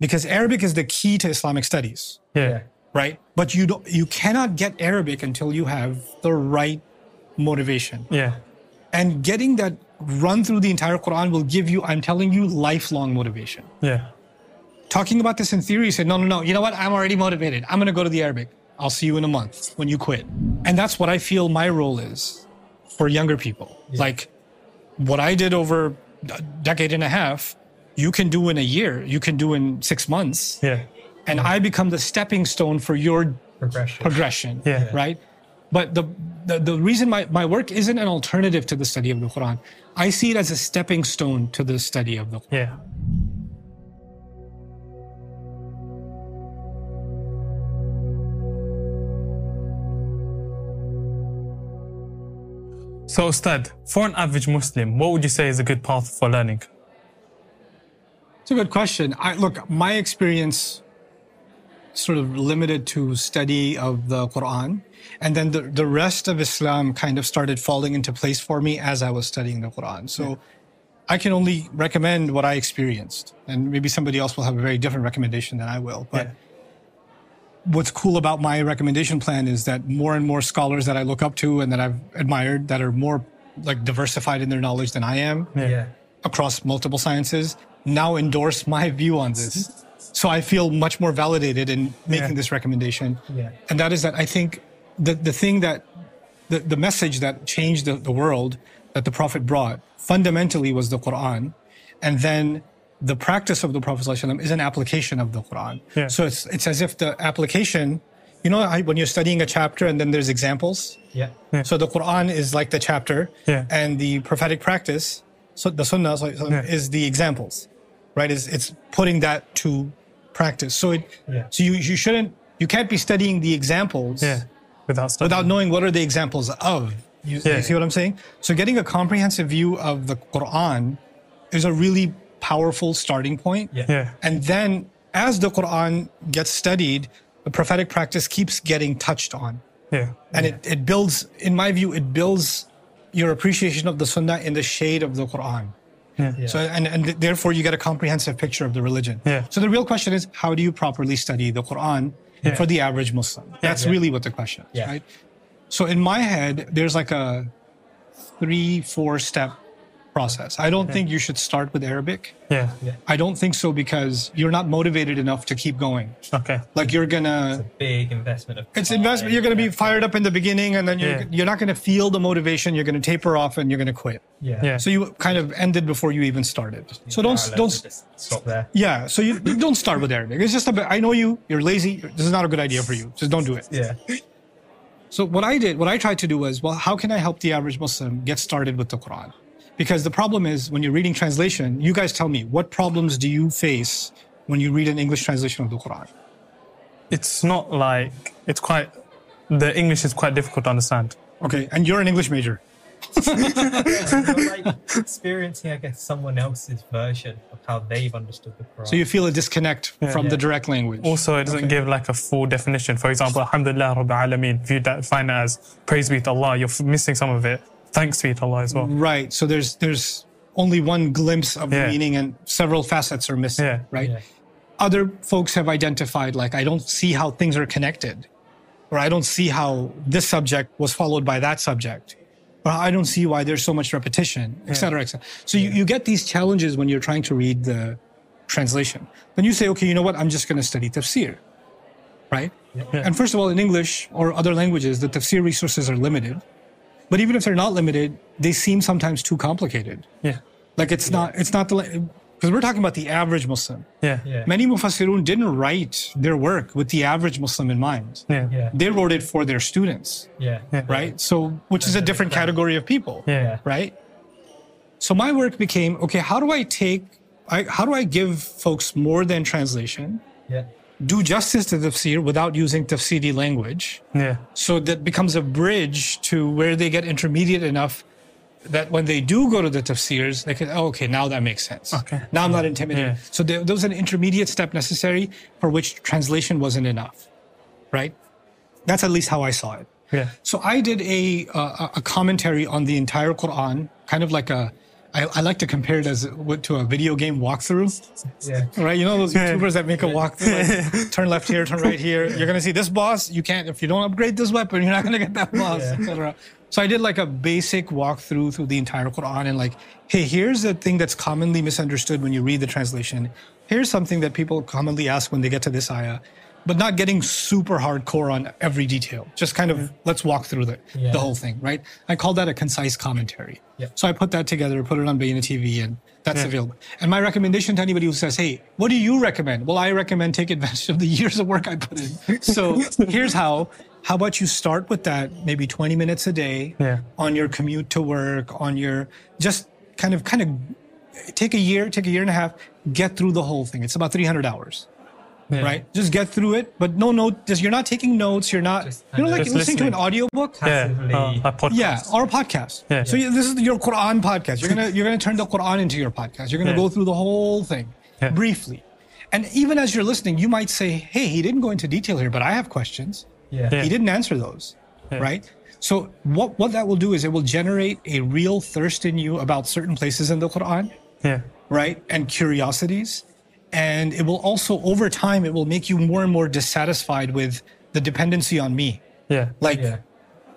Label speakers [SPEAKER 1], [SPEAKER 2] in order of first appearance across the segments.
[SPEAKER 1] because Arabic is the key to Islamic studies,
[SPEAKER 2] Yeah.
[SPEAKER 1] right? But you don't, you cannot get Arabic until you have the right motivation.
[SPEAKER 2] Yeah.
[SPEAKER 1] And getting that run through the entire Quran will give you, I'm telling you, lifelong motivation.
[SPEAKER 2] Yeah.
[SPEAKER 1] Talking about this in theory, you said, no, no, no, you know what? I'm already motivated. I'm going to go to the Arabic. I'll see you in a month when you quit. And that's what I feel my role is for younger people. Like what I did over a decade and a half, you can do in a year, you can do in six months.
[SPEAKER 2] Yeah.
[SPEAKER 1] And I become the stepping stone for your
[SPEAKER 3] Progression.
[SPEAKER 1] progression.
[SPEAKER 2] Yeah.
[SPEAKER 1] Right. But the, the the reason my, my work isn't an alternative to the study of the Quran. I see it as a stepping stone to the study of the Quran.
[SPEAKER 2] Yeah. So, Ustad, for an average Muslim, what would you say is a good path for learning?
[SPEAKER 1] It's a good question. I look, my experience sort of limited to study of the Quran. And then the, the rest of Islam kind of started falling into place for me as I was studying the Quran. So I can only recommend what I experienced. And maybe somebody else will have a very different recommendation than I will. But
[SPEAKER 2] Yeah.
[SPEAKER 1] what's cool about my recommendation plan is that more and more scholars that I look up to and that I've admired that are more like diversified in their knowledge than I am
[SPEAKER 3] Yeah.
[SPEAKER 1] across multiple sciences now endorse my view on this. So I feel much more validated in making
[SPEAKER 2] Yeah.
[SPEAKER 1] this recommendation.
[SPEAKER 3] Yeah.
[SPEAKER 1] And that is that I think the, the thing that, the, the message that changed the, the world that the Prophet brought fundamentally was the Quran. And then the practice of the Prophet ﷺ is an application of the Quran.
[SPEAKER 2] Yeah.
[SPEAKER 1] So it's, it's as if the application, you know, when you're studying a chapter and then there's examples.
[SPEAKER 3] Yeah.
[SPEAKER 1] So the Quran is like the chapter,
[SPEAKER 2] Yeah.
[SPEAKER 1] and the prophetic practice, so the Sunnah
[SPEAKER 2] Yeah.
[SPEAKER 1] is the examples, right? Is it's putting that to practice. So it,
[SPEAKER 3] Yeah.
[SPEAKER 1] so you you shouldn't, you can't be studying the examples
[SPEAKER 2] Yeah. Without studying.
[SPEAKER 1] without knowing what are the examples of. You,
[SPEAKER 2] Yeah.
[SPEAKER 1] you see what I'm saying? So getting a comprehensive view of the Quran is a really powerful starting point.
[SPEAKER 3] Yeah.
[SPEAKER 2] Yeah.
[SPEAKER 1] And then as the Quran gets studied, the prophetic practice keeps getting touched on
[SPEAKER 2] Yeah.
[SPEAKER 1] and it, it builds in my view it builds your appreciation of the sunnah in the shade of the quran
[SPEAKER 2] Yeah.
[SPEAKER 1] so and, and therefore you get a comprehensive picture of the religion
[SPEAKER 2] Yeah.
[SPEAKER 1] so the real question is how do you properly study the quran
[SPEAKER 2] Yeah.
[SPEAKER 1] for the average muslim that's
[SPEAKER 3] Yeah.
[SPEAKER 1] really what the question is
[SPEAKER 3] Yeah.
[SPEAKER 1] right so in my head there's like a three four step process i don't think you should start with arabic
[SPEAKER 2] Yeah.
[SPEAKER 1] i don't think so because you're not motivated enough to keep going
[SPEAKER 2] Okay.
[SPEAKER 1] like you're gonna
[SPEAKER 3] Big investment of
[SPEAKER 1] it's investment. You're going to be fired up in the beginning, and then you're,
[SPEAKER 2] Yeah.
[SPEAKER 1] you're not going to feel the motivation. You're going to taper off, and you're going to quit.
[SPEAKER 3] Yeah.
[SPEAKER 2] Yeah.
[SPEAKER 1] So you kind of ended before you even started. So don't don't
[SPEAKER 3] just stop there.
[SPEAKER 1] yeah. So you, you don't start with Arabic. It's just a bit. I know you. You're lazy. This is not a good idea for you. Just don't do it.
[SPEAKER 3] Yeah.
[SPEAKER 1] So what I did, what I tried to do was, well, how can I help the average Muslim get started with the Quran? Because the problem is when you're reading translation, you guys tell me what problems do you face when you read an English translation of the Quran?
[SPEAKER 2] It's not like, it's quite, the English is quite difficult to understand.
[SPEAKER 1] Okay, and you're an English major.
[SPEAKER 3] You're like experiencing, I guess, someone else's version of how they've understood the Quran.
[SPEAKER 1] So you feel a disconnect from
[SPEAKER 3] Yeah.
[SPEAKER 1] the direct language.
[SPEAKER 2] Also, it doesn't give like a full definition. For example, Alhamdulillah Rabbil Alameen, if you define it as praise be to Allah, you're missing some of it. Thanks be to Allah as well.
[SPEAKER 1] Right. So there's there's only one glimpse of
[SPEAKER 2] Yeah.
[SPEAKER 1] the meaning and several facets are missing.
[SPEAKER 2] Yeah.
[SPEAKER 1] Right.
[SPEAKER 3] Yeah.
[SPEAKER 1] Other folks have identified like I don't see how things are connected. Or I don't see how this subject was followed by that subject. Or I don't see why there's so much repetition, et cetera, et cetera. So you, you get these challenges when you're trying to read the translation. Then you say, okay, you know what? I'm just going to study tafsir. Right? Yeah. And first of all, in English or other languages, the tafsir resources are limited. But even if they're not limited, they seem sometimes too complicated.
[SPEAKER 2] Yeah.
[SPEAKER 1] Like it's not, it's not the, because we're talking about the average Muslim.
[SPEAKER 2] Yeah.
[SPEAKER 3] Yeah.
[SPEAKER 1] Many Mufassirun didn't write their work with the average Muslim in mind.
[SPEAKER 2] Yeah.
[SPEAKER 3] Yeah.
[SPEAKER 1] They wrote it for their students,
[SPEAKER 3] Yeah.
[SPEAKER 1] right? So, which is a different category of people,
[SPEAKER 2] Yeah.
[SPEAKER 1] right? So my work became, okay, how do I take, I, how do I give folks more than translation,
[SPEAKER 3] Yeah.
[SPEAKER 1] Do justice to the tafsir without using tafsiri language?
[SPEAKER 2] Yeah.
[SPEAKER 1] So that becomes a bridge to where they get intermediate enough that when they do go to the tafsirs, they can, oh, okay, now that makes sense.
[SPEAKER 2] Okay.
[SPEAKER 1] Now I'm not intimidated.
[SPEAKER 2] Yeah.
[SPEAKER 1] So there, there was an intermediate step necessary for which translation wasn't enough, right? That's at least how I saw it.
[SPEAKER 2] Yeah.
[SPEAKER 1] So I did a, uh, a commentary on the entire Quran, kind of like a, I, I like to compare it as with- to a video game walkthrough.
[SPEAKER 3] Yeah.
[SPEAKER 1] Right, you know those YouTubers that make a walkthrough, like, turn left here, turn right here. You're gonna see this boss. You can't if you don't upgrade this weapon, you're not gonna get that boss,
[SPEAKER 3] Yeah.
[SPEAKER 1] etc. So I did like a basic walkthrough through the entire Quran and like, hey, here's the thing that's commonly misunderstood when you read the translation. Here's something that people commonly ask when they get to this ayah, but not getting super hardcore on every detail. Just kind of let's walk through the,
[SPEAKER 3] Yeah.
[SPEAKER 1] the whole thing, right? I call that a concise commentary.
[SPEAKER 3] Yeah.
[SPEAKER 1] So I put that together, put it on Bayyinah TV, and that's
[SPEAKER 2] Yeah.
[SPEAKER 1] available. And my recommendation to anybody who says, "Hey, what do you recommend?" Well, I recommend take advantage of the years of work I put in. So here's how. How about you start with that, maybe 20 minutes a day
[SPEAKER 2] Yeah.
[SPEAKER 1] on your commute to work, on your just kind of kind of take a year, take a year and a half, get through the whole thing. It's about 300 hours.
[SPEAKER 2] Yeah.
[SPEAKER 1] Right? Just get through it, but no note. Just, you're not taking notes. You're not.
[SPEAKER 3] Just
[SPEAKER 1] you know, like
[SPEAKER 3] of-
[SPEAKER 2] Just
[SPEAKER 1] listening to an
[SPEAKER 2] listening.
[SPEAKER 1] audiobook.
[SPEAKER 2] Yeah. Uh, a podcast.
[SPEAKER 1] Yeah, or a podcast.
[SPEAKER 2] Yeah.
[SPEAKER 1] So you, this is your Quran podcast. You're gonna you're gonna turn the Quran into your podcast. You're gonna
[SPEAKER 2] Yeah.
[SPEAKER 1] go through the whole thing
[SPEAKER 2] Yeah.
[SPEAKER 1] briefly, and even as you're listening, you might say, "Hey, he didn't go into detail here, but I have questions.
[SPEAKER 3] Yeah.
[SPEAKER 2] Yeah.
[SPEAKER 1] He didn't answer those,
[SPEAKER 2] Yeah.
[SPEAKER 1] right?" So what what that will do is it will generate a real thirst in you about certain places in the Quran,
[SPEAKER 2] Yeah.
[SPEAKER 1] right, and curiosities, and it will also over time it will make you more and more dissatisfied with the dependency on me.
[SPEAKER 2] Yeah.
[SPEAKER 1] Like,
[SPEAKER 3] Yeah.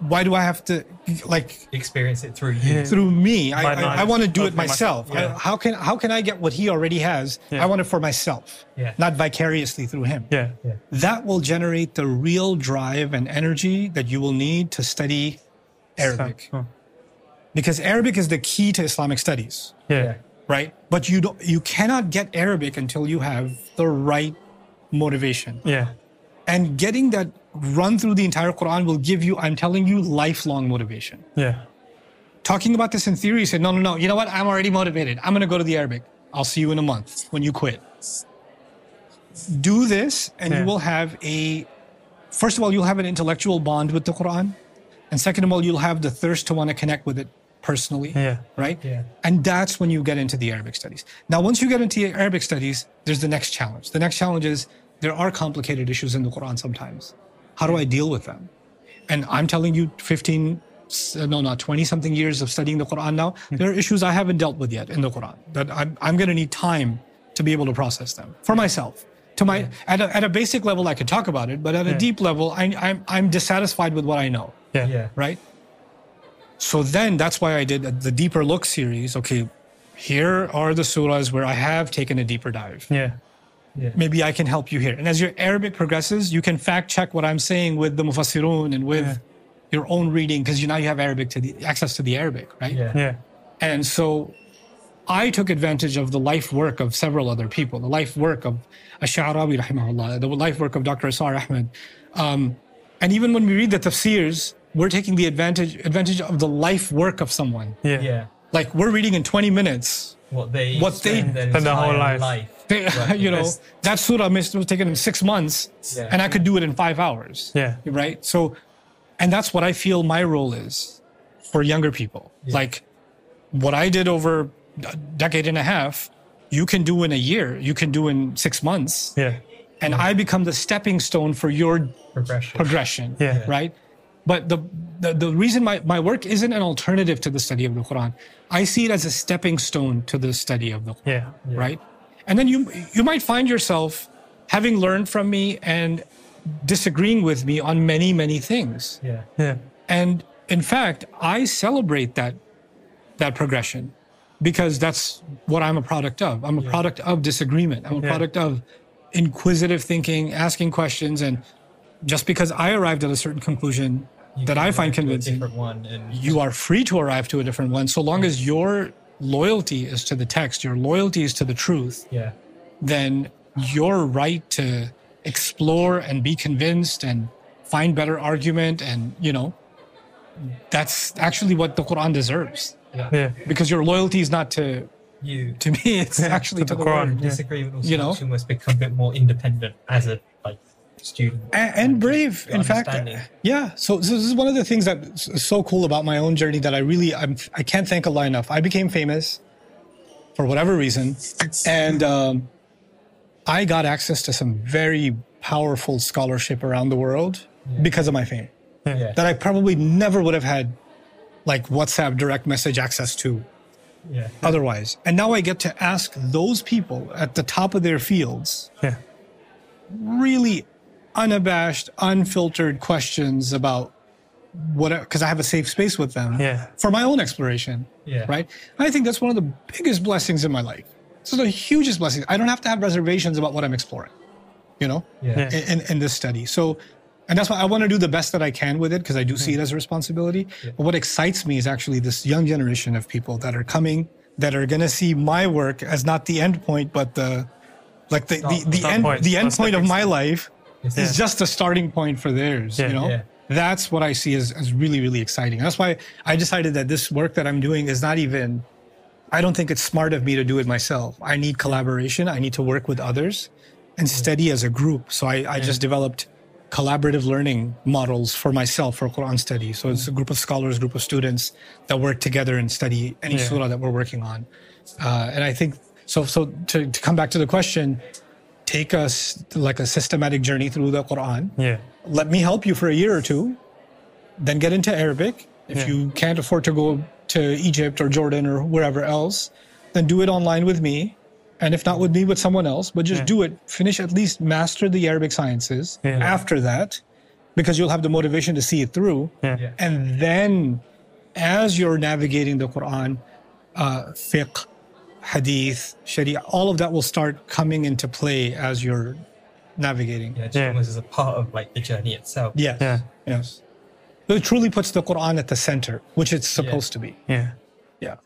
[SPEAKER 1] why do I have to like
[SPEAKER 3] Experience it through you.
[SPEAKER 1] through me. I, I, I want to do it
[SPEAKER 2] myself.
[SPEAKER 1] myself. I- how can how can I get what he already has?
[SPEAKER 2] Yeah.
[SPEAKER 1] I want it for myself,
[SPEAKER 3] Yeah.
[SPEAKER 1] not vicariously through him.
[SPEAKER 2] Yeah.
[SPEAKER 3] Yeah.
[SPEAKER 1] That will generate the real drive and energy that you will need to study Arabic,
[SPEAKER 2] Oh.
[SPEAKER 1] because Arabic is the key to Islamic studies,
[SPEAKER 2] Yeah.
[SPEAKER 1] Right? But you don't you cannot get Arabic until you have the right motivation.
[SPEAKER 2] Yeah.
[SPEAKER 1] And getting that run through the entire Quran will give you, I'm telling you, lifelong motivation.
[SPEAKER 2] Yeah.
[SPEAKER 1] talking about this in theory, you said, no, no, no, you know what? I'm already motivated. I'm going to go to the Arabic. I'll see you in a month when you quit. Do this, and
[SPEAKER 2] Yeah.
[SPEAKER 1] you will have a, first of all, you'll have an intellectual bond with the Quran. And second of all, you'll have the thirst to want to connect with it personally.
[SPEAKER 2] Yeah.
[SPEAKER 1] Right?
[SPEAKER 3] Yeah.
[SPEAKER 1] And that's when you get into the Arabic studies. Now, once you get into the Arabic studies, there's the next challenge. The next challenge is there are complicated issues in the Quran sometimes. How do I deal with them? And I'm telling you, 15, no, not 20 something years of studying the Quran now, hmm. there are issues I haven't dealt with yet in the Quran that I'm, I'm going to need time to be able to process them for myself. To my, at, a, at a basic level, I could talk about it, but at a
[SPEAKER 2] Yeah.
[SPEAKER 1] deep level, I, I'm, I'm dissatisfied with what I know
[SPEAKER 2] Yeah.
[SPEAKER 3] Yeah.
[SPEAKER 1] right? So then that's why I did the deeper look series. Okay, here are the surahs where I have taken a deeper dive.
[SPEAKER 2] Yeah.
[SPEAKER 3] Yeah.
[SPEAKER 1] Maybe I can help you here. And as your Arabic progresses, you can fact check what I'm saying with the mufassirun and with
[SPEAKER 2] Yeah.
[SPEAKER 1] your own reading because you now you have Arabic to the access to the Arabic, right?
[SPEAKER 3] Yeah.
[SPEAKER 2] Yeah.
[SPEAKER 1] And so I took advantage of the life work of several other people, the life work of Ash-Sha'rawi, rahimahullah, the life work of Dr. Israr Ahmed. Um, and even when we read the tafsirs, we're taking the advantage advantage of the life work of someone.
[SPEAKER 2] Yeah.
[SPEAKER 3] Yeah.
[SPEAKER 1] Like we're reading in 20 minutes.
[SPEAKER 3] What they
[SPEAKER 1] What they-
[SPEAKER 3] spend their
[SPEAKER 2] Spend their whole
[SPEAKER 3] entire
[SPEAKER 2] life.
[SPEAKER 1] They,
[SPEAKER 3] working
[SPEAKER 1] you know,
[SPEAKER 3] with.
[SPEAKER 1] that surah missed was taken in six months,
[SPEAKER 3] Yeah.
[SPEAKER 1] and I could do it in five hours.
[SPEAKER 2] Yeah.
[SPEAKER 1] Right. So, and that's what I feel my role is for younger people. Like what I did over a decade and a half, you can do in a year, you can do in six months,
[SPEAKER 2] Yeah.
[SPEAKER 1] and I become the stepping stone for your
[SPEAKER 3] progression.
[SPEAKER 1] progression.
[SPEAKER 2] Yeah.
[SPEAKER 1] Right. But the, the the reason my, my work isn't an alternative to the study of the Quran, I see it as a stepping stone to the study of the Quran
[SPEAKER 2] Yeah.
[SPEAKER 1] right? And then you you might find yourself having learned from me and disagreeing with me on many many things.
[SPEAKER 3] Yeah.
[SPEAKER 2] Yeah.
[SPEAKER 1] And in fact, I celebrate that that progression because that's what I'm a product of. I'm a product of disagreement. I'm a
[SPEAKER 2] Yeah.
[SPEAKER 1] product of inquisitive thinking, asking questions and just because I arrived at a certain conclusion
[SPEAKER 3] You
[SPEAKER 1] that I find
[SPEAKER 3] go to a
[SPEAKER 1] convincing,
[SPEAKER 3] different one and
[SPEAKER 1] you are free to arrive to a different one so long as your loyalty is to the text, your loyalty is to the truth,
[SPEAKER 3] yeah.
[SPEAKER 1] then your right to explore and be convinced and find better argument and you know that's actually what the Quran deserves
[SPEAKER 3] Yeah.
[SPEAKER 2] Yeah.
[SPEAKER 1] because your loyalty is not to
[SPEAKER 3] You
[SPEAKER 1] to me it's actually
[SPEAKER 2] to
[SPEAKER 1] to,
[SPEAKER 2] the
[SPEAKER 1] the,
[SPEAKER 2] Quran,
[SPEAKER 1] word.
[SPEAKER 2] yeah.
[SPEAKER 3] disagree with also
[SPEAKER 1] You know?
[SPEAKER 3] helps you almost become a bit more independent as a like student.
[SPEAKER 1] and, and brave in fact yeah so, so this is one of the things that's so cool about my own journey that i really I'm, i can't thank allah enough i became famous for whatever reason and um, i got access to some very powerful scholarship around the world because of my fame
[SPEAKER 3] Yeah.
[SPEAKER 1] that i probably never would have had like whatsapp direct message access to
[SPEAKER 3] Yeah.
[SPEAKER 1] otherwise. And now I get to ask those people at the top of their fields
[SPEAKER 2] Yeah.
[SPEAKER 1] really unabashed, unfiltered questions about what, because I have a safe space with them
[SPEAKER 2] Yeah.
[SPEAKER 1] for my own exploration.
[SPEAKER 3] Yeah.
[SPEAKER 1] Right. I think that's one of the biggest blessings in my life. It's the hugest blessing. I don't have to have reservations about what I'm exploring, you know,
[SPEAKER 3] Yeah.
[SPEAKER 2] Yeah.
[SPEAKER 1] in, in, in this study. So, and that's why I want to do the best that I can with it because I do see it mm-hmm. as a responsibility. But what excites me is actually this young generation of people that are coming that are going to see my work as not the end point, but the like the the, the
[SPEAKER 2] Start
[SPEAKER 1] end
[SPEAKER 2] point.
[SPEAKER 1] the end
[SPEAKER 2] Start
[SPEAKER 1] point of my
[SPEAKER 2] stone.
[SPEAKER 3] Yeah.
[SPEAKER 1] is just a starting point for theirs.
[SPEAKER 2] Yeah.
[SPEAKER 1] You know,
[SPEAKER 3] Yeah.
[SPEAKER 1] that's what I see as, as really really exciting. That's why I decided that this work that I'm doing is not even. I don't think it's smart of me to do it myself. I need collaboration. I need to work with others and study as a group. So I, I just developed collaborative learning models for myself for Quran study. So it's a group of scholars, group of students that work together and study any surah that we're working on. Uh, and I think so. So to, to come back to the question, take us like a systematic journey through the Quran.
[SPEAKER 2] Yeah.
[SPEAKER 1] Let me help you for a year or two, then get into Arabic. If
[SPEAKER 2] Yeah.
[SPEAKER 1] you can't afford to go to Egypt or Jordan or wherever else, then do it online with me. And if not with me, with someone else, but just
[SPEAKER 2] Yeah.
[SPEAKER 1] do it. Finish at least master the Arabic sciences
[SPEAKER 2] Yeah.
[SPEAKER 1] after that, because you'll have the motivation to see it through. And then, as you're navigating the Quran, uh, fiqh, hadith, sharia, all of that will start coming into play as you're navigating.
[SPEAKER 3] Yeah, just
[SPEAKER 2] Yeah.
[SPEAKER 3] almost as a part of like the journey itself.
[SPEAKER 1] Yes.
[SPEAKER 2] Yeah.
[SPEAKER 1] Yes. It truly puts the Quran at the center, which it's supposed to be.
[SPEAKER 2] Yeah.
[SPEAKER 1] Yeah.